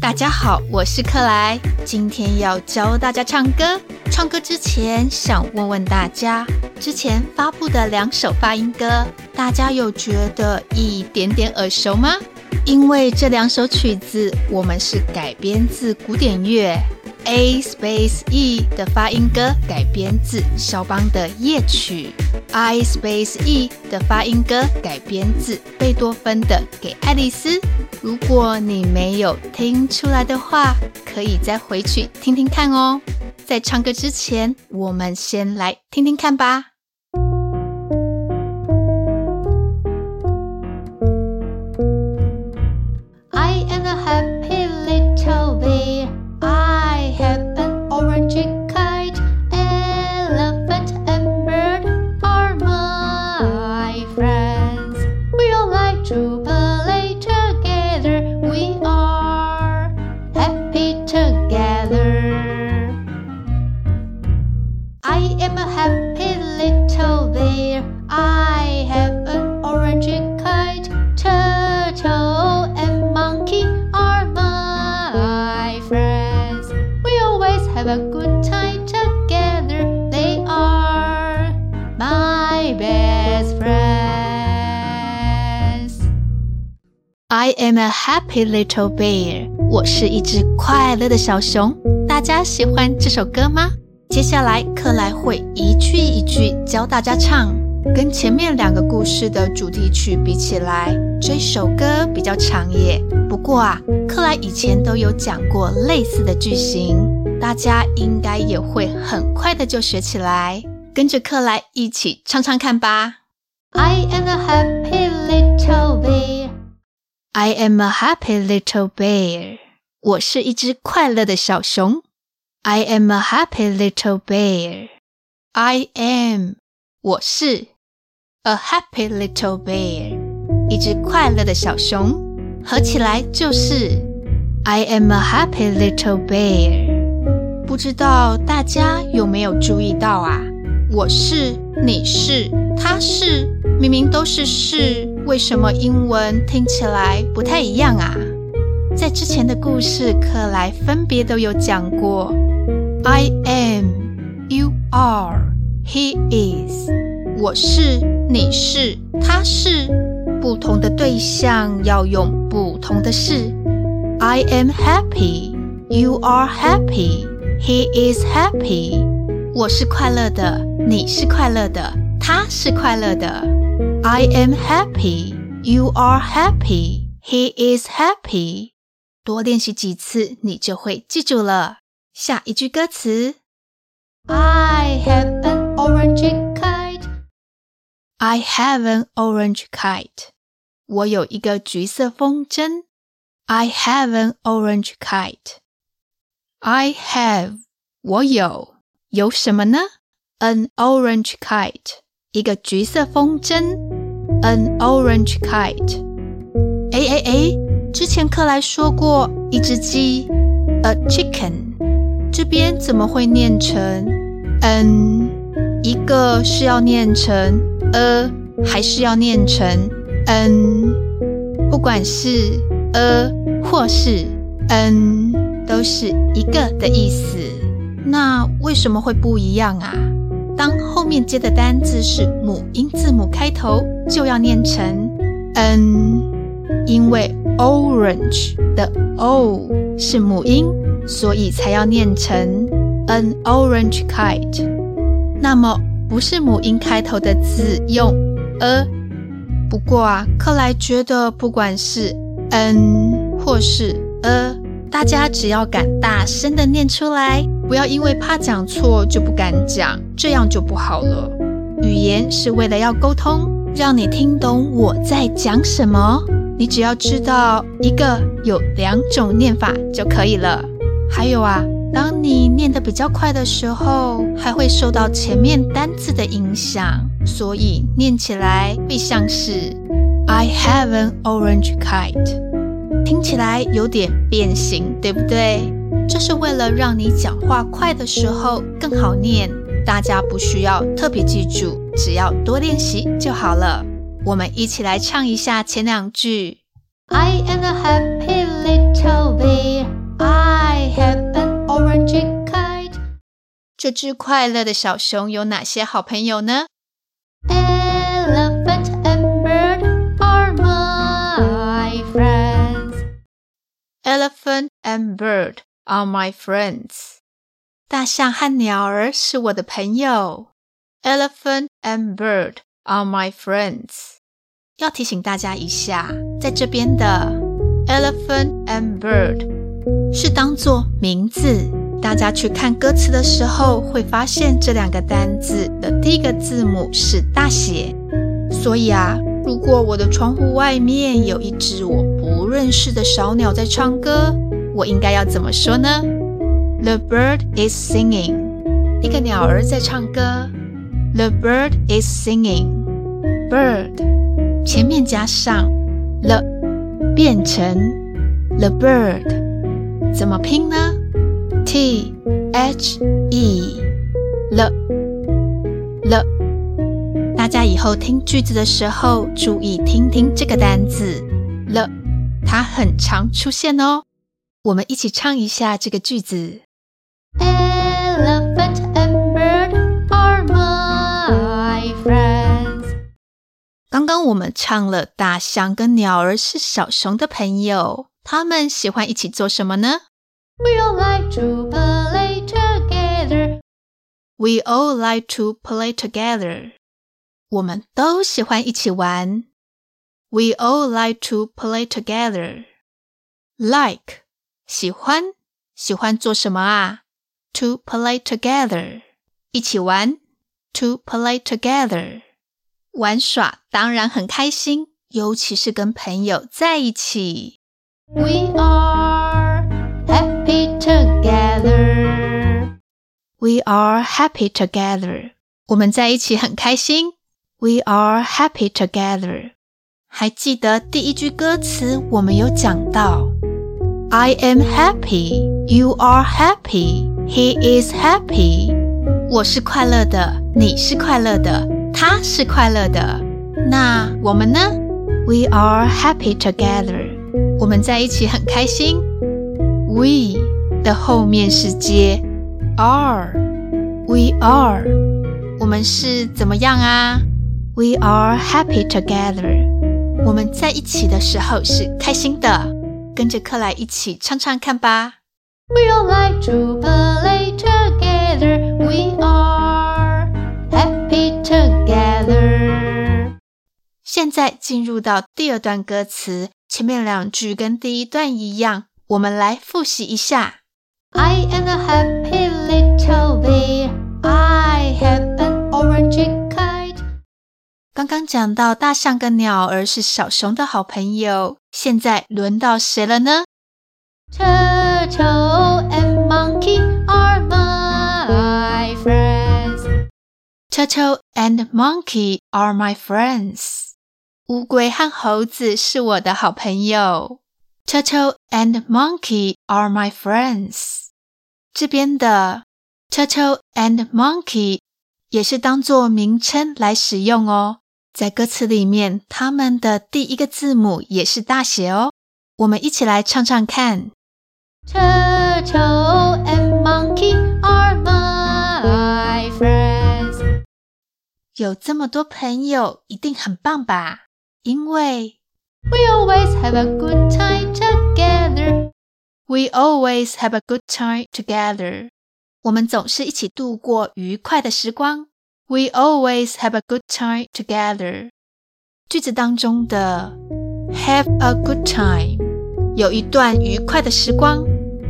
大家好，我是克莱，今天要教大家唱歌。唱歌之前，想问问大家，之前发布的两首发音歌，大家有觉得一点点耳熟吗？因为这两首曲子，我们是改编自古典乐。A Space E 的发音歌改编自肖邦的夜曲，I Space E 的发音歌改编自贝多芬的给爱丽丝。如果你没有听出来的话，可以再回去听听看哦。在唱歌之前，我们先来听听看吧。Am a happy little bear。我是一只快乐的小熊。大家喜欢这首歌吗？接下来克莱会一句一句教大家唱。跟前面两个故事的主题曲比起来，这首歌比较长耶。不过啊，克莱以前都有讲过类似的句型，大家应该也会很快的就学起来。跟着克莱一起唱唱看吧。I am a happy little bear。I am a happy little bear。我是一只快乐的小熊。I am a happy little bear。I am，我是 a happy little bear，一只快乐的小熊。合起来就是 I am a happy little bear。不知道大家有没有注意到啊？我是，你是，他是，明明都是是，为什么英文听起来不太一样啊？在之前的故事，克莱分别都有讲过：I am, you are, he is。我是，你是，他是，不同的对象要用不同的是。I am happy, you are happy, he is happy。我是快乐的。你是快乐的，他是快乐的。I am happy, you are happy, he is happy。多练习几次，你就会记住了。下一句歌词：I have an orange kite. I have an orange kite. 我有一个橘色风筝。I have an orange kite. I have，我有，有什么呢？An orange kite，一个橘色风筝。 An orange kite。哎哎哎，之前克莱说过一只鸡，a chicken，这边怎么会念成 an？一个是要念成 a，还是要念成 n？不管是 a 或是 n，都是一个的意思。那为什么会不一样啊？当后面接的单字是母音字母开头，就要念成 n，因为 orange 的 o 是母音，所以才要念成 an orange kite。那么不是母音开头的字用 a。不过啊，克莱觉得不管是 n 或是 a，大家只要敢大声的念出来。不要因为怕讲错就不敢讲，这样就不好了。语言是为了要沟通，让你听懂我在讲什么。你只要知道一个有两种念法就可以了。还有啊，当你念得比较快的时候，还会受到前面单字的影响，所以念起来会像是 I have an orange kite，听起来有点变形，对不对？这是为了让你讲话快的时候更好念，大家不需要特别记住，只要多练习就好了。我们一起来唱一下前两句。I am a happy little bee. I have an orange kite. 这只快乐的小熊有哪些好朋友呢？Elephant and bird are my friends. Elephant and bird are my friends. 大象和鸟儿是我的朋友。Elephant and bird are my friends. 要提醒大家一下，在这边的 elephant and bird 是当做名字。大家去看歌词的时候，会发现这两个单字的第一个字母是大写。所以啊，如果我的窗户外面有一只我不认识的小鸟在唱歌，我应该要怎么说呢？The bird is singing。一个鸟儿在唱歌。The bird is singing。Bird。前面加上 the，变成 the bird，怎么拼呢？T H E，the the。大家以后听句子的时候，注意听听这个单字 the，它很常出现哦。我们一起唱一下这个句子。刚刚我们唱了大象跟鸟儿是小熊的朋友，他们喜欢一起做什么呢？We all like to play together. We all like to play together. 我们都喜欢一起玩。We all like to play together. Like 喜欢，喜欢做什么啊？To play together. 一起玩。To play together. 玩耍当然很开心，尤其是跟朋友在一起。We are happy together. We are happy together. 我们在一起很开心。We are happy together. 还记得第一句歌词我们有讲到：I am happy, you are happy, he is happy. 我是快乐的，你是快乐的。他是快乐的，那我们呢？We are happy together。我们在一起很开心。We 的后面是接 are。We are。我们是怎么样啊？We are happy together。我们在一起的时候是开心的。跟着克莱一起唱唱看吧。We all like to 现在进入到第二段歌词，前面两句跟第一段一样，我们来复习一下。I am a happy little bear. I have an orange kite. 刚刚讲到大象跟鸟儿是小熊的好朋友，现在轮到谁了呢？Turtle and monkey are my friends. Turtle and monkey are my friends. 乌龟和猴子是我的好朋友。Turtle and monkey are my friends. 这边的 turtle and monkey 也是当做名称来使用哦。在歌词里面，它们的第一个字母也是大写哦。我们一起来唱唱看。Turtle and monkey are my friends. 有这么多朋友，一定很棒吧？因为 We always have a good time together. We always have a good time together. 我们总是一起度过愉快的时光。We always have a good time together. 句子当中的 have a good time 有一段愉快的时光。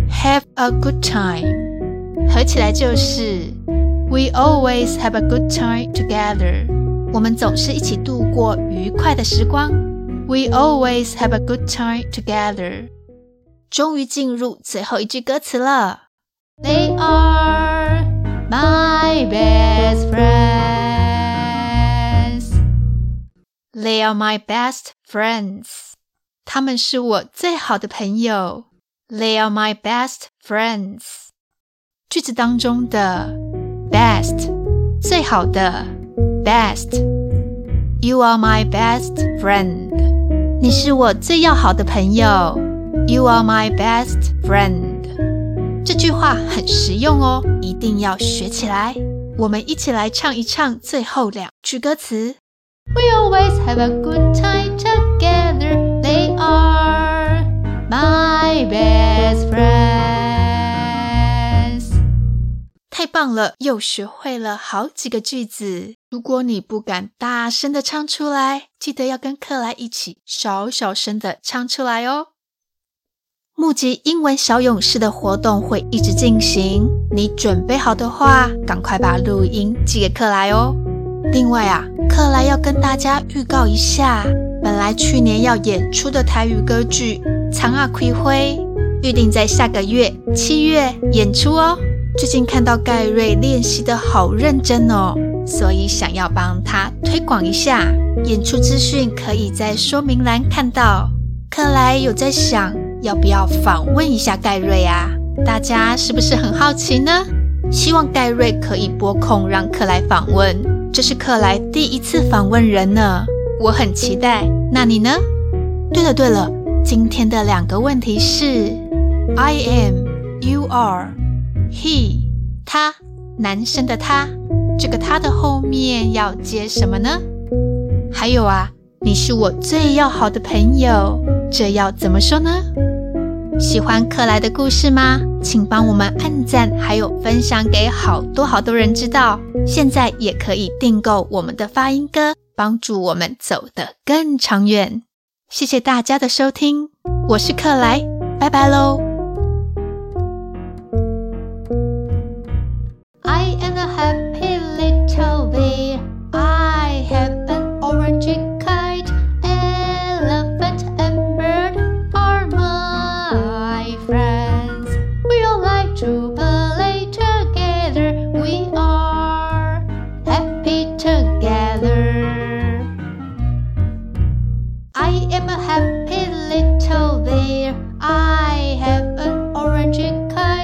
Have a good time 合起来就是。We always have a good time together. 我们总是一起度过愉快的时光。We always have a good time together. 终于进入最后一句歌词了。They are my best friends. They are my best friends. 他们是我最好的朋友。They are my best friends. 句子当中的。Best，最好的。 Best，You are my best friend。你是我最要好的朋友。You are my best friend。这句话很实用哦，一定要学起来。我们一起来唱一唱最后两句歌词。We always have a good time 忘了，又学会了好几个句子。如果你不敢大声的唱出来，记得要跟克莱一起小小声的唱出来哦。募集英文小勇士的活动会一直进行，你准备好的话，赶快把录音寄给克莱哦。另外啊，克莱要跟大家预告一下，本来去年要演出的台语歌剧《苍仔开花》，预定在下个月七月演出哦。最近看到盖瑞练习的好认真哦，所以想要帮他推广一下。演出资讯可以在说明栏看到。克莱有在想。要不要访问一下盖瑞啊？大家是不是很好奇呢？希望盖瑞可以拨空让克莱访问。这是克莱第一次访问人呢，我很期待。那你呢？对了对了，今天的两个问题是：I am, you are, he，他，男生的他，这个他的后面要接什么呢？还有啊，你是我最要好的朋友，这要怎么说呢？喜欢克莱的故事吗？请帮我们按赞，还有分享给好多好多人知道。现在也可以订购我们的发音歌，帮助我们走得更长远。谢谢大家的收听，我是克莱，拜拜喽。am a happy little bear. I have an orange color.